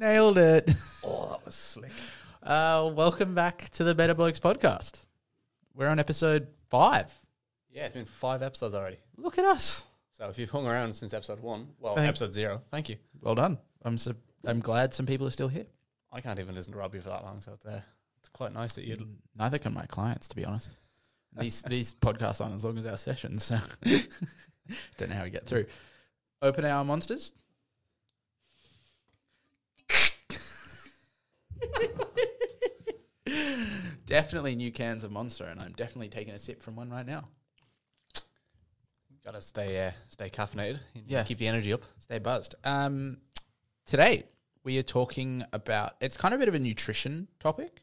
Nailed it. Oh, that was slick. Uh, welcome back to the Better Blokes podcast. We're on episode five. Yeah, it's been five episodes already. Look at us. So if you've hung around since episode one, well, Thank- episode zero, thank you. Well done. I'm so, I'm glad some people are still here. I can't even listen to Robi for that long, so it's, uh, it's quite nice that you'd. Neither can my clients, to be honest. These these podcasts aren't as long as our sessions, so don't know how we get through. Open our monsters. definitely new cans of Monster, and I'm definitely taking a sip from one right now. Gotta stay, uh, stay caffeinated. Yeah. keep the energy up. Stay buzzed. Um, today we are talking about. It's kind of a bit of a nutrition topic,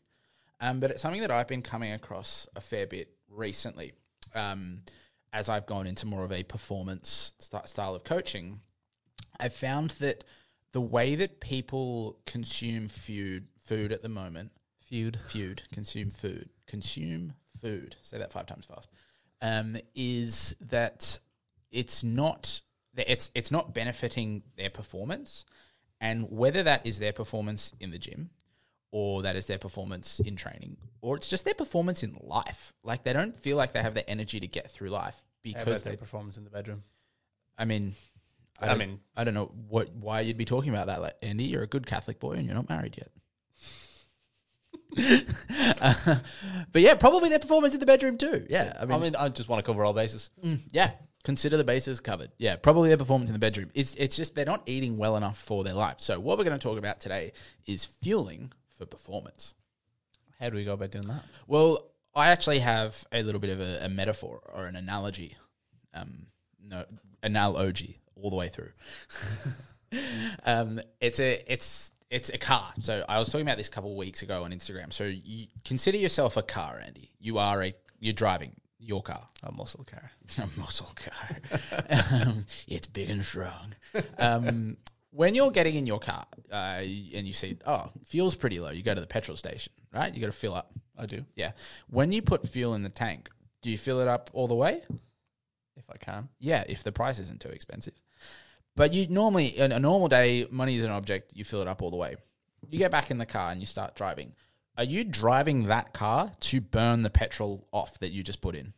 um, but it's something that I've been coming across a fair bit recently. Um, as I've gone into more of a performance st- style of coaching, I've found that the way that people consume food food at the moment Feud. feud, consume food, consume food. Say that five times fast. Um, is that it's not it's it's not benefiting their performance, and whether that is their performance in the gym, or that is their performance in training, or it's just their performance in life. Like they don't feel like they have the energy to get through life because their they. performance in the bedroom? I mean. I, I don't- mean- I don't know what why you'd be talking about that. Like, Andy, you're a good Catholic boy and you're not married yet. Uh, but yeah, probably their performance in the bedroom too. Yeah, I I mean, mean, I just want to cover all bases. mm, yeah, consider the bases covered. Yeah, probably their performance in the bedroom. It's it's just they're not eating well enough for their life. So what we're going to talk about today is fueling for performance. How do we go about doing that? Well, I actually have a little bit of a, a metaphor or an analogy. Um, no, analogy all the way through. um, it's a it's it's a car. So I was talking about this a couple of weeks ago on Instagram. So you consider yourself a car, Andy. You are a you're driving your car. A muscle car. a muscle car. um, it's big and strong. Um, when you're getting in your car uh, and you see, oh, fuel's pretty low, you go to the petrol station, right? You got to fill up. I do, Yeah. When you put fuel in the tank, do you fill it up all the way? if I can. Yeah, if the price isn't too expensive. But you normally, in a normal day, money is an object, you fill it up all the way. You get back in the car and you start driving. Are you driving that car to burn the petrol off that you just put in?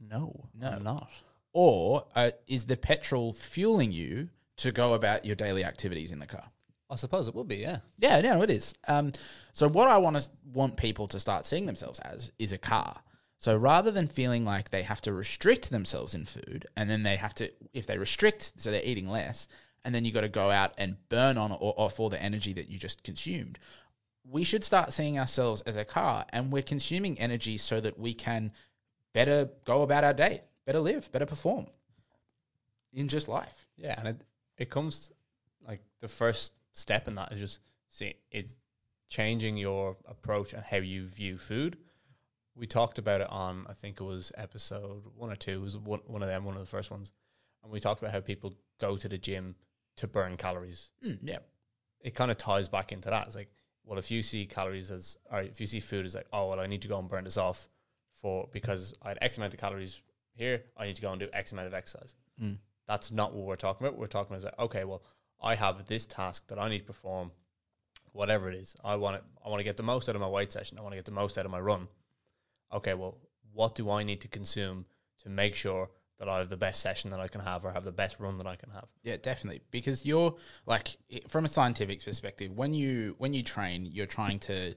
No, No. I'm not. Or uh, is the petrol fueling you to go about your daily activities in the car? I suppose it would be, yeah. Yeah, no, it is. Um, so what I want to want people to start seeing themselves as is a car. So rather than feeling like they have to restrict themselves in food, and then they have to, if they restrict, so they're eating less, and then you got to go out and burn on or off all the energy that you just consumed. We should start seeing ourselves as a car, and we're consuming energy so that we can better go about our day, better live, better perform in just life. Yeah, and it it comes like the first step in that is just see it's changing your approach and how you view food. We talked about it on I think it was episode one or two. It was one one of them, one of the first ones, and we talked about how people go to the gym to burn calories. Mm, yeah. It kind of ties back into that. It's like, well, if you see calories as, or if you see food as like, oh well, I need to go and burn this off for because I had X amount of calories here, I need to go and do X amount of exercise Mm. that's not what we're talking about. We're talking about like, okay, well, I have this task that I need to perform, whatever it is. I want it. I want to get the most out of my weight session. I want to get the most out of my run. Okay, well, what do I need to consume to make sure that I have the best session that I can have, or have the best run that I can have? Yeah, definitely. Because you're like from a scientific perspective, when you when you train, you're trying to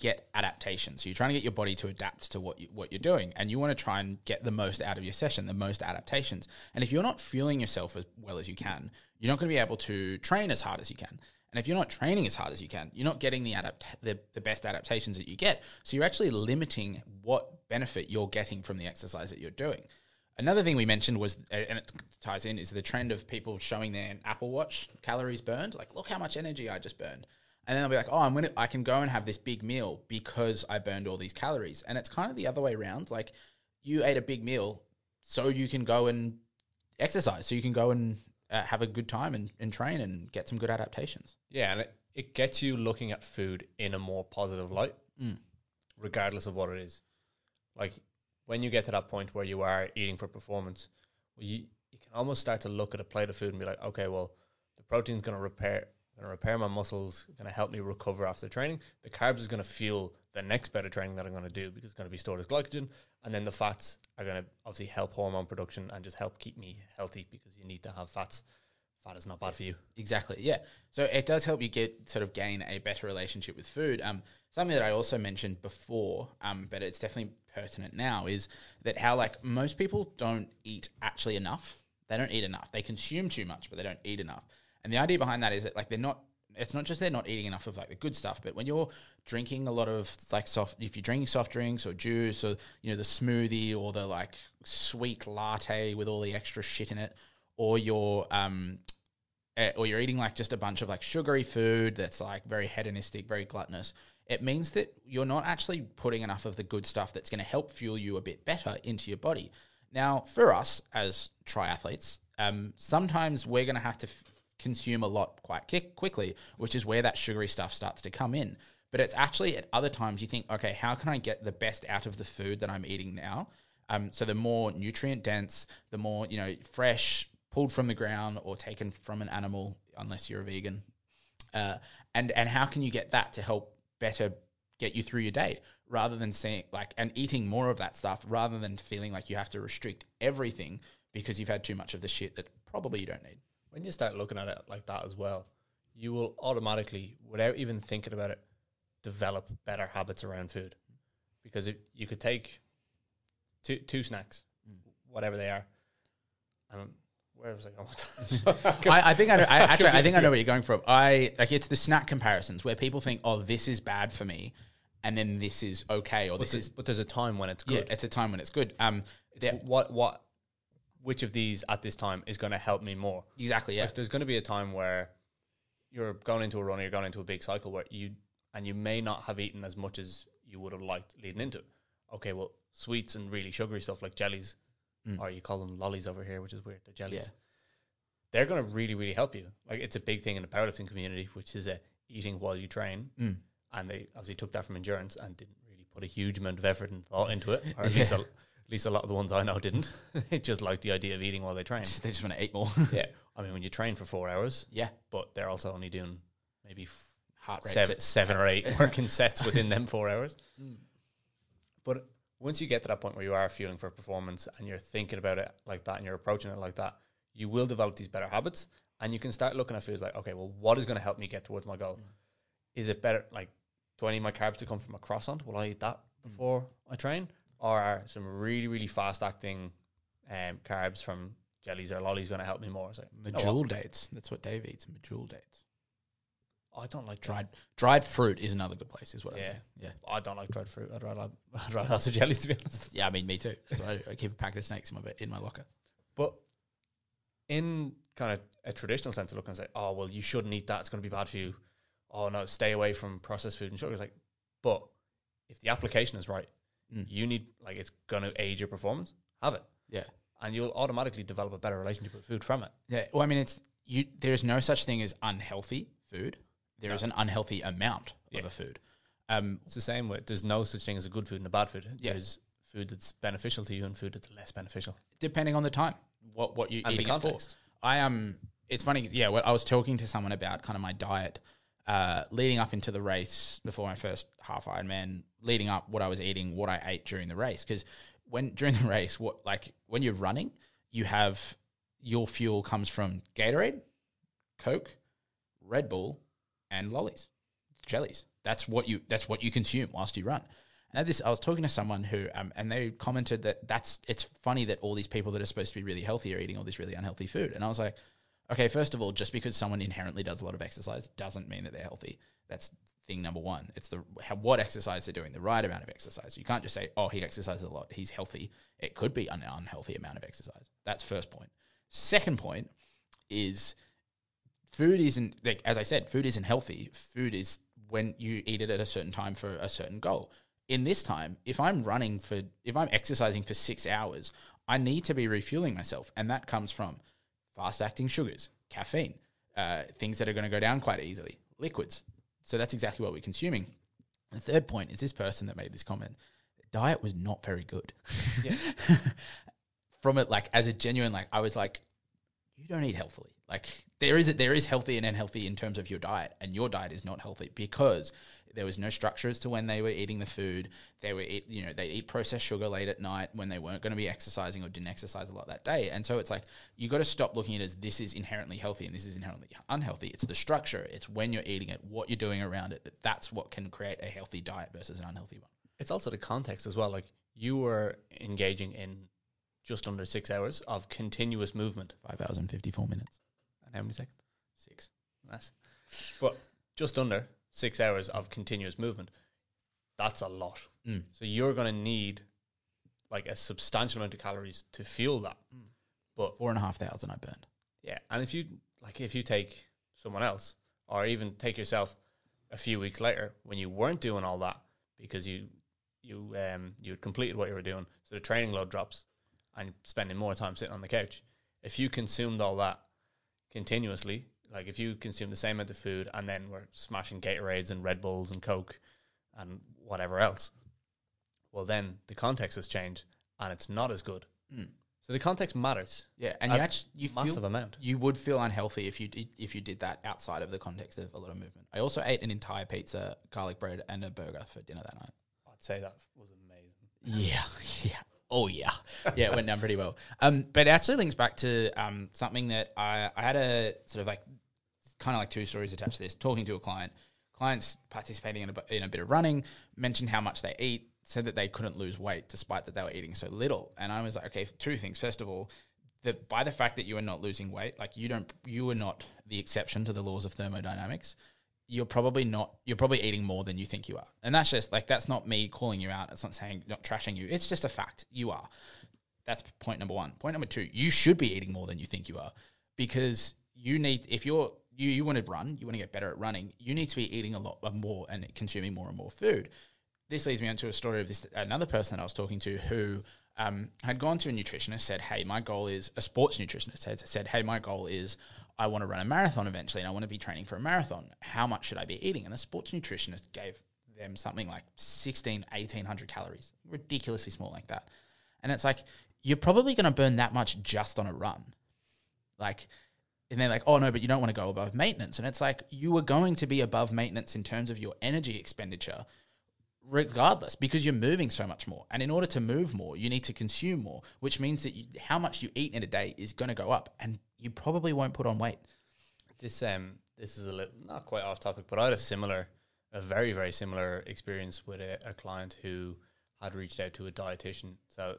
get adaptation. So you're trying to get your body to adapt to what you, what you're doing, and you want to try and get the most out of your session, the most adaptations. And if you're not fueling yourself as well as you can, you're not going to be able to train as hard as you can. And if you're not training as hard as you can, you're not getting the adapt the, the best adaptations that you get. So you're actually limiting what benefit you're getting from the exercise that you're doing. Another thing we mentioned was, uh, and it ties in, is the trend of people showing their Apple Watch calories burned. Like, look how much energy I just burned, and then they'll be like, "Oh, I'm gonna, I can go and have this big meal because I burned all these calories." And it's kind of the other way around. Like, you ate a big meal so you can go and exercise, so you can go and uh, have a good time and, and train and get some good adaptations. Yeah, and it, it gets you looking at food in a more positive light, Mm. regardless of what it is. Like when you get to that point where you are eating for performance, well, you you can almost start to look at a plate of food and be like, okay, well, the protein's going to repair going to repair my muscles, going to help me recover after training. The carbs is going to fuel the next better training that I'm going to do because it's going to be stored as glycogen. And then the fats are going to obviously help hormone production and just help keep me healthy because you need to have fats. Is not bad for you. Exactly. Yeah. So it does help you get sort of gain a better relationship with food. Um, something that I also mentioned before, um, but it's definitely pertinent now is that how like most people don't eat actually enough. They don't eat enough. They consume too much, but they don't eat enough. And the idea behind that is that like they're not. It's not just they're not eating enough of like the good stuff, but when you're drinking a lot of like soft, if you're drinking soft drinks or juice or you know the smoothie or the like sweet latte with all the extra shit in it, or you're um, eh, or you're eating like just a bunch of like sugary food that's like very hedonistic, very gluttonous, it means that you're not actually putting enough of the good stuff that's going to help fuel you a bit better into your body. Now, for us as triathletes, um, sometimes we're going to have to f- consume a lot quite ki- quickly, which is where that sugary stuff starts to come in. But it's actually at other times you think, okay, how can I get the best out of the food that I'm eating now? Um, so the more nutrient dense, the more you know, fresh, pulled from the ground or taken from an animal, unless you're a vegan. Uh, and and how can you get that to help better get you through your day rather than saying like and eating more of that stuff rather than feeling like you have to restrict everything because you've had too much of the shit that probably you don't need. When you start looking at it like that as well, you will automatically, without even thinking about it, develop better habits around food. Because if you could take two two snacks, whatever they are, and where was I going with that? I, I think I, know, I actually I think I know where you're going from. I like it's the snack comparisons where people think, oh, this is bad for me, and then this is okay, or But this is but there's a time when it's yeah, good. it's a time when it's good. Um, there- What what which of these at this time is going to help me more? exactly, yeah, Like there's going to be a time where you're going into a run or you're going into a big cycle where you and you may not have eaten as much as you would have liked leading into it. Okay, well, sweets and really sugary stuff like jellies, or you call them lollies over here, which is weird. They're jellies. Yeah. They're going to really, really help you. Like it's a big thing in the powerlifting community, which is uh, eating while you train. Mm. And they obviously took that from endurance and didn't really put a huge amount of effort and thought into it, or at least a, at least a lot of the ones I know didn't. they just like the idea of eating while they train. they just want to eat more. yeah, I mean, when you train for four hours, yeah, but they're also only doing maybe f- heart rate. seven, seven or eight working sets within them four hours. But once you get to that point where you are feeling for performance and you're thinking about it like that and you're approaching it like that, you will develop these better habits and you can start looking at foods like, okay, well, what is going to help me get towards my goal? Is it better, like, do I need my carbs to come from a croissant? Will I eat that before I train? Or are some really, really fast acting um, carbs from jellies or lollies going to help me more? It's like, you know? Medjool dates. That's what Dave eats. Medjool dates. I don't like Dried dried fruit is another good place. Is what I'm Yeah. saying. Yeah. I don't like dried fruit. I'd rather have, I'd rather have the jellies, to be honest. Yeah, I mean, me too. Why I, I keep a packet of snakes in my bed, in my locker. But in kind of a traditional sense of looking and say, oh, well, you shouldn't eat that. It's going to be bad for you. Oh, no, stay away from processed food and sugar. It's like, but if the application is right, Mm. you need, like, it's going to aid your performance, have it. Yeah. And you'll automatically develop a better relationship with food from it. Yeah. Well, I mean, it's you. There is no such thing as unhealthy food. There is an unhealthy amount Yeah. of a food. Um, It's the same with, there's no such thing as a good food and a bad food. Yeah. There's food that's beneficial to you and food that's less beneficial. depending on the time, what what you And the eating context. I um, it's funny. Yeah, well, I was talking to someone about kind of my diet uh, leading up into the race before my first half Ironman. Leading up, what I was eating, what I ate during the race, because when during the race, what like when you're running, you have your fuel comes from Gatorade, Coke, Red Bull, and lollies, jellies. That's what you that's what you consume whilst you run. And at this, I was talking to someone who, um, and they commented that that's it's funny that all these people that are supposed to be really healthy are eating all this really unhealthy food. And I was like, okay, first of all, just because someone inherently does a lot of exercise doesn't mean that they're healthy. That's thing number one. It's the how, what exercise they're doing, the right amount of exercise. You can't just say, oh, he exercises a lot, he's healthy. It could be an unhealthy amount of exercise. That's first point. Second point is food isn't like as I said, food isn't healthy. Food is when you eat it at a certain time for a certain goal. In this time, if I'm running for if I'm exercising for six hours, I need to be refueling myself, and that comes from fast acting sugars, caffeine, uh, things that are going to go down quite easily, liquids. So that's exactly what we're consuming. The third point is this person that made this comment. Diet was not very good. Yeah. From it, like as a genuine, like I was like, you don't eat healthily. Like there is there is healthy and unhealthy in terms of your diet, and your diet is not healthy because there was no structure as to when they were eating the food. They were eat, you know they eat processed sugar late at night when they weren't going to be exercising or didn't exercise a lot that day. And so it's like you got to stop looking at it as this is inherently healthy and this is inherently unhealthy. It's the structure. It's when you're eating it, what you're doing around it. That that's what can create a healthy diet versus an unhealthy one. It's also the context as well. Like you were engaging in just under six hours of continuous movement. Five hours and fifty four minutes. How many seconds? Six. Nice. But just under six hours of continuous movement. That's a lot. Mm. So you're going to need like a substantial amount of calories to fuel that. But Four and a half thousand I burned. yeah, and if you like, if you take someone else, or even take yourself a few weeks later when you weren't doing all that because you you um you had completed what you were doing, so the training load drops, and spending more time sitting on the couch. If you consumed all that continuously, like if you consume the same amount of food and then we're smashing Gatorades and Red Bulls and Coke and whatever else, well then the context has changed and it's not as good. Mm. So the context matters. Yeah, and you actually you massive feel amount. you would feel unhealthy if you did, if you did that outside of the context of a lot of movement. I also ate an entire pizza, garlic bread, and a burger for dinner that night. I'd say that was amazing. Yeah, yeah. Oh yeah, yeah. It went down pretty well. Um, but it actually links back to um something that I I had a sort of like kind of like two stories attached to this. Talking to a client, clients participating in a, in a bit of running mentioned how much they eat, said that they couldn't lose weight despite that they were eating so little. And I was like, okay, two things. First of all, that by the fact that you are not losing weight, like you don't, you are not the exception to the laws of thermodynamics. You're probably not. You're probably eating more than you think you are, and that's just like that's not me calling you out. It's not saying not trashing you. It's just a fact. You are. That's point number one. Point number two, you should be eating more than you think you are because you need, if you're, you, you want to run, you want to get better at running, you need to be eating a lot more and consuming more and more food. This leads me on to a story of this another person I was talking to who um, had gone to a nutritionist, said, Hey, my goal is a sports nutritionist said, Hey, my goal is I want to run a marathon eventually and I want to be training for a marathon. How much should I be eating? And the sports nutritionist gave them something like 16, 1800 calories, ridiculously small like that. And it's like, you're probably going to burn that much just on a run. Like, and they're like, oh no, but you don't want to go above maintenance. And it's like, you are going to be above maintenance in terms of your energy expenditure, regardless, because you're moving so much more. And in order to move more, you need to consume more, which means that you, how much you eat in a day is going to go up. And you probably won't put on weight. This um this is a little not quite off topic, but I had a similar, a very very similar experience with a, a client who had reached out to a dietitian. So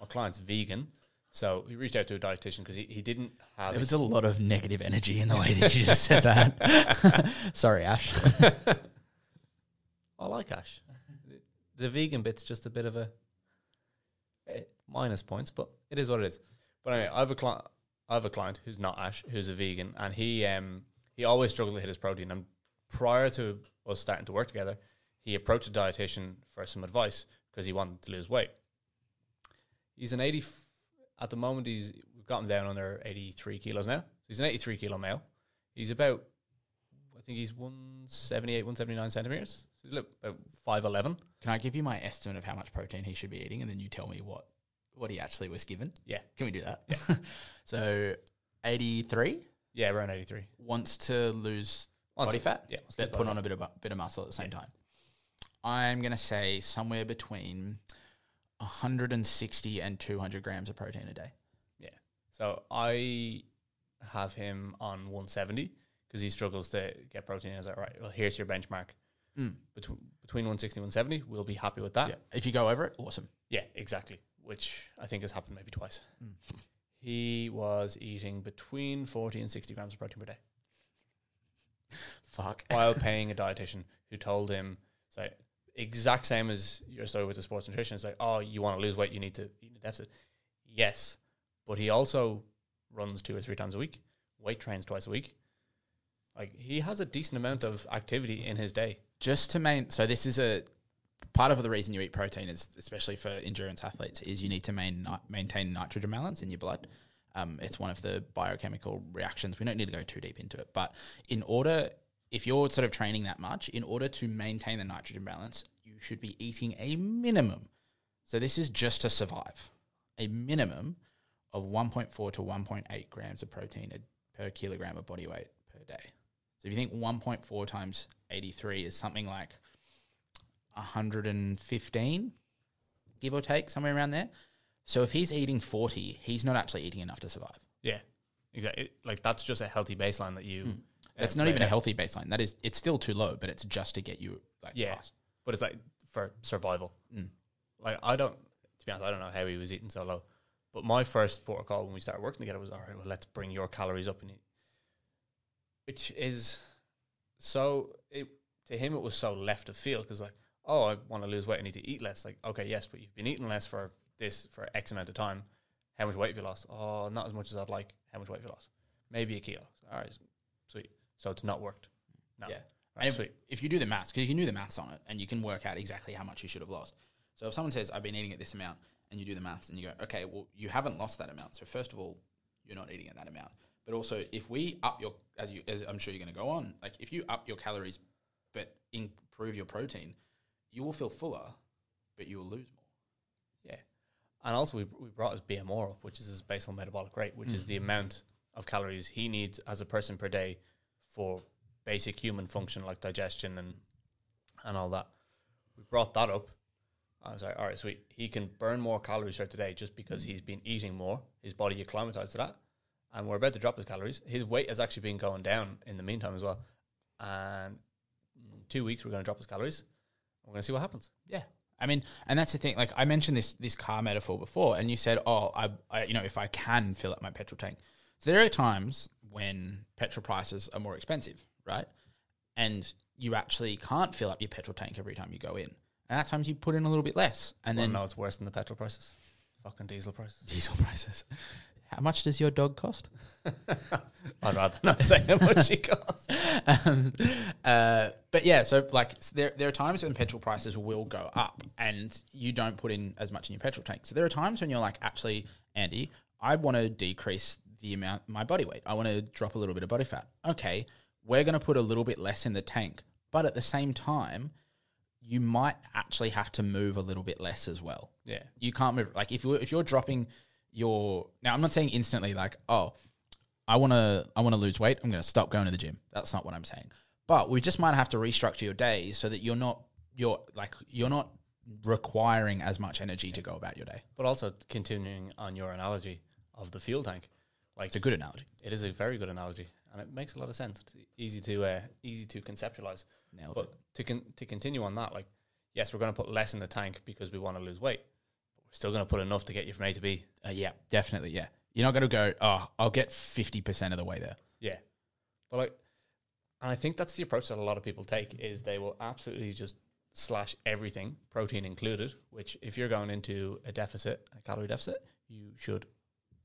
my client's vegan, so he reached out to a dietitian because he, he didn't have. There was a lot of negative energy in the way that you just said that. Sorry, Ash. I like Ash. The, vegan bit's just a bit of a eh, minus points, but it is what it is. But anyway, I have a client. I have a client who's not Ash, who's a vegan, and he um he always struggled to hit his protein. And prior to us starting to work together, he approached a dietitian for some advice because he wanted to lose weight. He's an eighty. f- At the moment, he's we've got him down under eighty three kilos now. So he's an eighty three kilo male. He's about I think he's 178, 179 centimeters. So he's li- about 5'11. Can I give you my estimate of how much protein he should be eating, and then you tell me what what he actually was given? Yeah. Can we do that? so, eighty three Yeah, around 83. wants to lose Wants body to- fat, yeah, but put on a bit of bit of muscle at the same time. I'm gonna say somewhere between 160 and 200 grams of protein a day. Yeah. So I have him on 170 because he struggles to get protein. I was like, right, well, here's your benchmark. Mm. Between, between 160 and 170, we'll be happy with that. Yeah. If you go over it, awesome. Yeah, exactly. Which I think has happened maybe twice. Mm. He was eating between 40 and 60 grams of protein per day Fuck. while paying a dietitian who told him, so exact same as your story with the sports nutrition. It's like, oh, you want to lose weight, you need to eat in a deficit. Yes, but he also runs two or three times a week, weight trains twice a week. Like he has a decent amount of activity in his day. Just to main so this is a part of the reason you eat protein is especially for endurance athletes is you need to main, maintain nitrogen balance in your blood. Um, it's one of the biochemical reactions. We don't need to go too deep into it but in order if you're sort of training that much in order to maintain the nitrogen balance you should be eating a minimum. So this is just to survive. A minimum of 1.4 to 1.8 grams of protein per kilogram of body weight per day. So if you think 1.4 times 83 is something like 115, give or take, somewhere around there. So if he's eating 40, he's not actually eating enough to survive. Yeah, exactly. Like that's just a healthy baseline that you. That's uh, not even a healthy baseline. That is, it's still too low, but it's just to get you like Yeah, past. but it's like for survival. Mm. Like I don't, to be honest, I don't know how he was eating so low. But my first protocol when we started working together was all right. Well, let's bring your calories up and eat, which is so. It to him it was so left of field because like, oh, I want to lose weight. I need to eat less. Like, okay, yes, but you've been eating less for this for X amount of time. How much weight have you lost? Oh, not as much as I'd like. How much weight have you lost? Maybe a kilo. All right, sweet. So it's not worked. No. Yeah. Right, And if, sweet. if you do the maths, because you can do the maths on it and you can work out exactly how much you should have lost. So if someone says, I've been eating at this amount, and you do the maths and you go, okay, well, you haven't lost that amount. So first of all, you're not eating at that amount. But also, if we up your, as you, as I'm sure you're going to go on, like if you up your calories, but improve your protein, you will feel fuller, but you will lose more. Yeah. And also, we, we brought his BMR up, which is his basal metabolic rate, which is the mm-hmm. amount of calories he needs as a person per day for basic human function like digestion and and all that. We brought that up. I was like, all right, sweet. He can burn more calories throughout the day just because mm. he's been eating more. His body acclimatized to that. And we're about to drop his calories. His weight has actually been going down in the meantime as well. And in two weeks, we're going to drop his calories. We're going to see what happens. Yeah. I mean, and that's the thing. Like I mentioned this this car metaphor before, and you said, "Oh, I, I, you know, if I can fill up my petrol tank." So there are times when petrol prices are more expensive, right? And you actually can't fill up your petrol tank every time you go in. And at times you put in a little bit less, and then then no, it's worse than the petrol prices. Fucking diesel prices. diesel prices. How much does your dog cost? I'd rather not say how much she costs. um, uh, but yeah, so like there, there are times when petrol prices will go up and you don't put in as much in your petrol tank. So there are times when you're like, actually, Andy, I want to decrease the amount my body weight. I want to drop a little bit of body fat. Okay, we're going to put a little bit less in the tank, but at the same time, you might actually have to move a little bit less as well Yeah. you can't move like if you if you're dropping your now I'm not saying instantly like oh I want to I want to lose weight I'm going to stop going to the gym. That's not what I'm saying. But we just might have to restructure your day so that you're not you're like you're not requiring as much energy to go about your day. But also continuing on your analogy of the fuel tank, like it's a good analogy. it is a very good analogy, and it makes a lot of sense. It's easy to uh, easy to conceptualize. Nailed But to con- to continue on that, like yes, we're going to put less in the tank because we want to lose weight, still going to put enough to get you from A to B. uh, yeah definitely yeah you're not going to go oh I'll get 50% of the way there Yeah, but like, and I think that's the approach that a lot of people take is they will absolutely just slash everything, protein included. Which, if you're going into a deficit, a calorie deficit, you should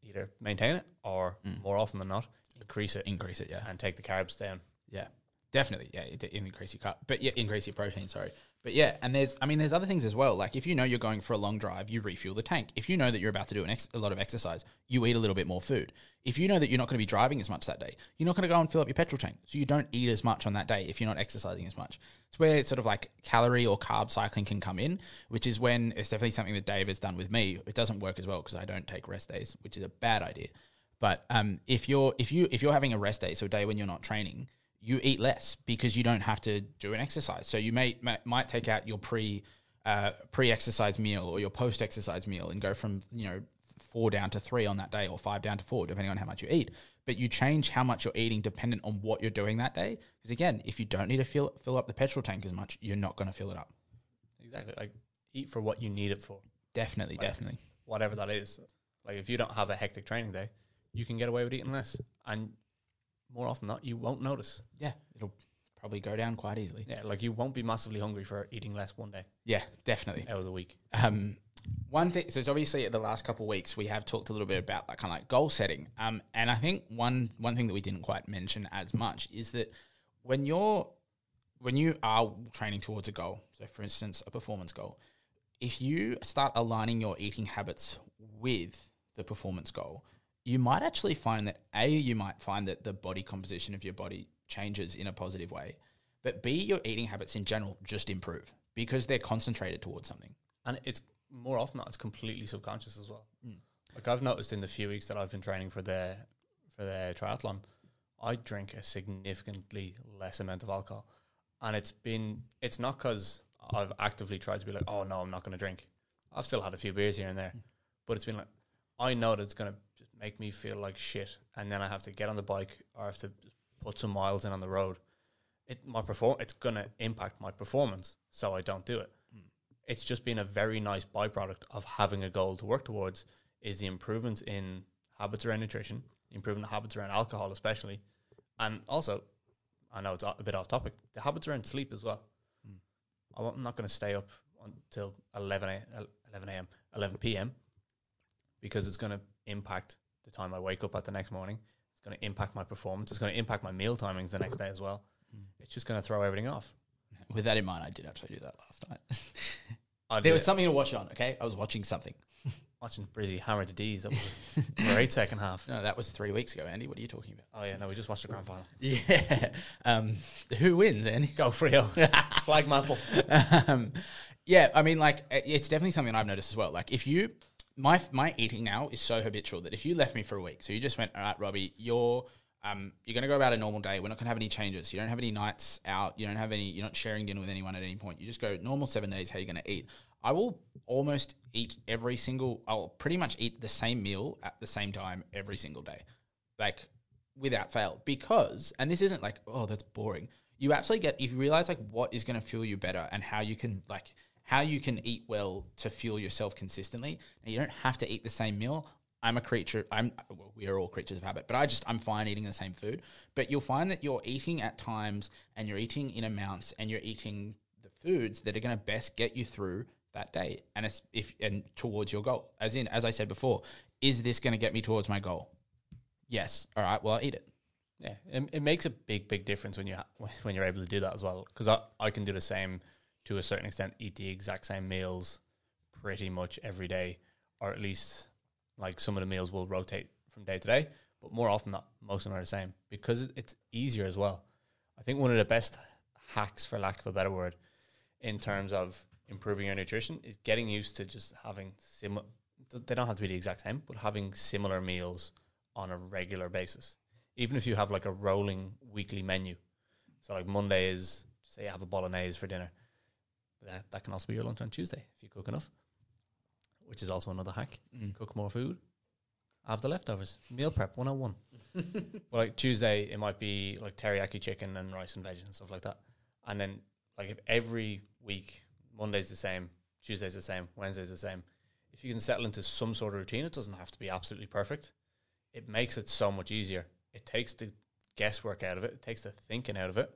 either maintain it or more often than not increase it increase it yeah and take the carbs down. Yeah, definitely. Yeah, it, it increase your cut, but yeah, increase your protein. Sorry, but yeah, and there's, I mean, there's other things as well. Like if you know you're going for a long drive, you refuel the tank. If you know that you're about to do an ex- a lot of exercise, you eat a little bit more food. If you know that you're not going to be driving as much that day, you're not going to go and fill up your petrol tank, so you don't eat as much on that day if you're not exercising as much. It's where it's sort of like calorie or carb cycling can come in, which is when it's definitely something that Dave has done with me. It doesn't work as well because I don't take rest days, which is a bad idea. But um, if you're if you if you're having a rest day, so a day when you're not training, you eat less because you don't have to do an exercise. So you may, may might take out your pre uh, pre exercise meal or your post exercise meal and go from you know four down to three on that day or five down to four depending on how much you eat. But you change how much you're eating dependent on what you're doing that day. Because again, if you don't need to fill fill up the petrol tank as much, you're not going to fill it up. Exactly, like eat for what you need it for, Definitely, Right. definitely. whatever that is. Like if you don't have a hectic training day, you can get away with eating less, and more often than not, you won't notice. Yeah, it'll probably go down quite easily. Yeah, like you won't be massively hungry for eating less one day Yeah, definitely. out of the week. Um, one thing, so it's obviously the last couple of weeks we have talked a little bit about like kind of like goal setting. Um, and I think one one thing that we didn't quite mention as much is that when you're when you are training towards a goal, so for instance, a performance goal, if you start aligning your eating habits with the performance goal, you might actually find that a you might find that the body composition of your body changes in a positive way, but b your eating habits in general just improve because they're concentrated towards something. and it's more often not, it's completely subconscious as well. Mm. Like I've noticed in the few weeks that I've been training for the for the triathlon, I drink a significantly less amount of alcohol, and it's been it's not because I've actively tried to be like, oh no, I'm not going to drink. I've still had a few beers here and there, mm. but it's been like I know that it's going to make me feel like shit, and then I have to get on the bike or I have to put some miles in on the road. It my perform it's going to impact my performance, so I don't do it. Hmm. It's just been a very nice byproduct of having a goal to work towards. Is the improvement in habits around nutrition, improving the habits around alcohol, especially, and also, I know it's a bit off topic. The habits around sleep as well. Hmm. I'm not going to stay up until 11 a, 11 a.m. 11 p.m. because it's going to impact the time I wake up at the next morning. It's going to impact my performance. It's going to impact my meal timings the next day as well. It's just going to throw everything off. With that in mind, I did actually do that last night. There was something to watch on. Okay, I was watching something. watching Brizzy hammer the D's. That was a great second half. No, that was three weeks ago. Andy, what are you talking about? Oh yeah, no, we just watched the grand final. Yeah. Um, who wins, Andy? Go Freo, flag mantle. um, yeah, I mean, like it's definitely something I've noticed as well. Like if you, my my eating now is so habitual that if you left me for a week, so you just went, all right, Robi, you're um you're gonna go about a normal day. We're not gonna have any changes. You don't have any nights out. You don't have any. You're not sharing dinner with anyone at any point. You just go normal seven days. How you gonna eat? I will almost eat every single. I'll pretty much eat the same meal at the same time every single day, like without fail. Because and this isn't like oh that's boring you actually get if you realize like what is going to fuel you better and how you can like how you can eat well to fuel yourself consistently. And you don't have to eat the same meal. I'm a creature i'm well, we are all creatures of habit but i just i'm fine eating the same food. But you'll find that you're eating at times and you're eating in amounts and you're eating the foods that are going to best get you through that day. And it's if and towards your goal. As in as i said before is this going to get me towards my goal? Yes. All right well i'll eat it. Yeah, it, it makes a big, big difference when you when you're able to do that as well. Because I, I can do the same to a certain extent, eat the exact same meals pretty much every day, or at least like some of the meals will rotate from day to day. But more often, not most of them are the same because it's easier as well. I think one of the best hacks, for lack of a better word, in terms of improving your nutrition is getting used to just having similar. They don't have to be the exact same, but having similar meals on a regular basis even if you have like a rolling weekly menu. So like Monday is say you have a bolognese for dinner. That that can also be your lunch on Tuesday if you cook enough. Which is also another hack. Mm. Cook more food. Have the leftovers. Meal prep 101. well, like Tuesday it might be like teriyaki chicken and rice and veg and stuff like that. And then like if every week Monday's the same, Tuesday's the same, Wednesday's the same. If you can settle into some sort of routine, it doesn't have to be absolutely perfect. It makes it so much easier it takes the guesswork out of it. It takes the thinking out of it,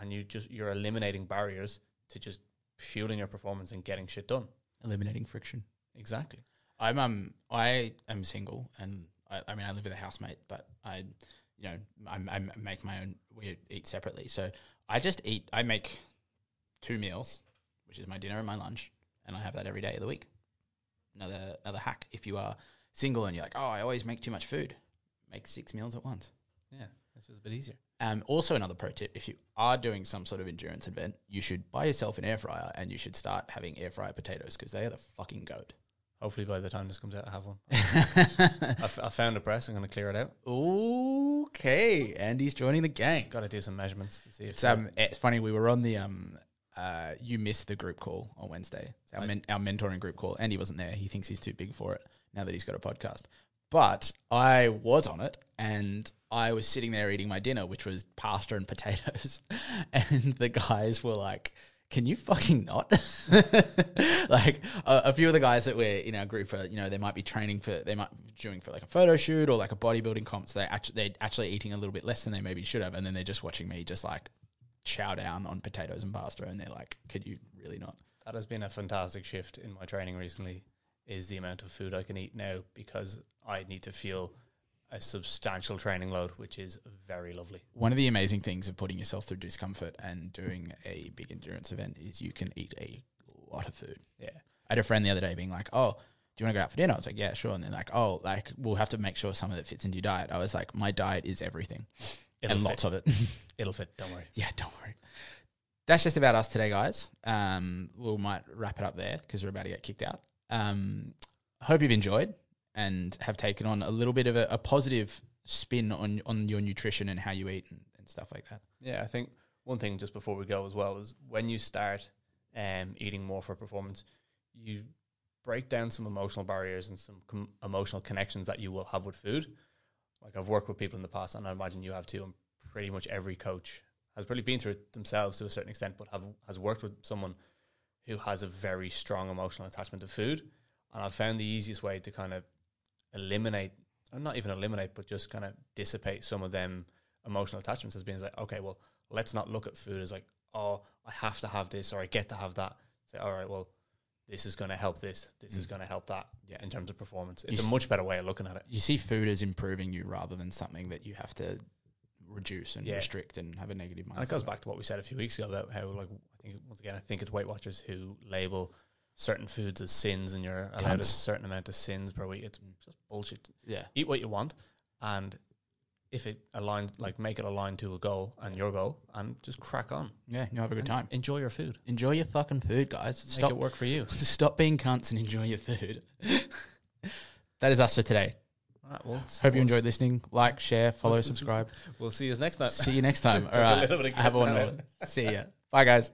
and you just you're eliminating barriers to just fueling your performance and getting shit done. eliminating friction Exactly. I'm um I am single and I, I mean I live with a housemate, but I you know I, I make my own. We eat separately, so I just eat. I make two meals, which is my dinner and my lunch, and I have that every day of the week. Another another hack. If you are single and you're like, oh, I always make too much food, make six meals at once. Yeah, it's just a bit easier. Um, also, another pro tip: if you are doing some sort of endurance event, you should buy yourself an air fryer and you should start having air fryer potatoes because they are the fucking goat. Hopefully, by the time this comes out, I have one. I, f- I found a press. I'm going to clear it out. okay, Andy's joining the gang. Got to do some measurements to see if It's um, it's funny. We were on the um, uh, you missed the group call on Wednesday. It's our I- men- our mentoring group call. Andy wasn't there. He thinks he's too big for it now that he's got a podcast. But I was on it, and I was sitting there eating my dinner, which was pasta and potatoes, and the guys were like. Can you fucking not? like a, a few of the guys that we're in our group are, you know, they might be training for, they might be doing for like a photo shoot or like a bodybuilding comp. So they actually, they're actually eating a little bit less than they maybe should have, and then they're just watching me just like chow down on potatoes and pasta, and they're like, "Could you really not?" that has been a fantastic shift in my training recently. Is the amount of food I can eat now because I need to feel a substantial training load, which is very lovely. One of the amazing things of putting yourself through discomfort and doing a big endurance event is you can eat a lot of food. Yeah. I had a friend the other day being like, "Oh, do you want to go out for dinner?" I was like, "Yeah, sure." And they're like, "Oh, like we'll have to make sure some of it fits into your diet." I was like, "My diet is everything, It'll and fit. lots of it." It'll fit. Don't worry. yeah, don't worry. That's just about us today, guys. Um, we might wrap it up there because we're about to get kicked out. Um, hope you've enjoyed and have taken on a little bit of a, a positive spin on on your nutrition and how you eat and, and stuff like that. Yeah, I think one thing just before we go as well is when you start um, eating more for performance, you break down some emotional barriers and some com- emotional connections that you will have with food. Like I've worked with people in the past, and I imagine you have too. And pretty much every coach has probably been through it themselves to a certain extent, but have has worked with someone who has a very strong emotional attachment to food. And I've found the easiest way to kind of eliminate, or not even eliminate, but just kind of dissipate some of them emotional attachments as being like, okay, well, let's not look at food as like, oh, I have to have this or I get to have that. Say, all right, well, this is going to help this. This is Mm. going to help that. Yeah. in terms of performance, You it's a s- much better way of looking at it. You see food as improving you rather than something that you have to reduce and Yeah. restrict and have a negative mindset. And it goes back to what we said a few weeks ago about how, like, I think once again, I think it's Weight Watchers who label certain foods as sins, and you're allowed a certain amount of sins per week. It's just bullshit. Yeah. Eat what you want, and if it aligns, like, make it align to a goal and your goal, and just crack on. Yeah, you have a good time. Enjoy your food. Enjoy your fucking food, guys. Make Stop it work for you. stop being cunts and enjoy your food. that is us for today. All right, well, Hope you enjoyed listening. Like, share, follow, subscribe. We'll see you next time. See you next time. All right. All a right. little bit of Have one. See ya. Bye, guys.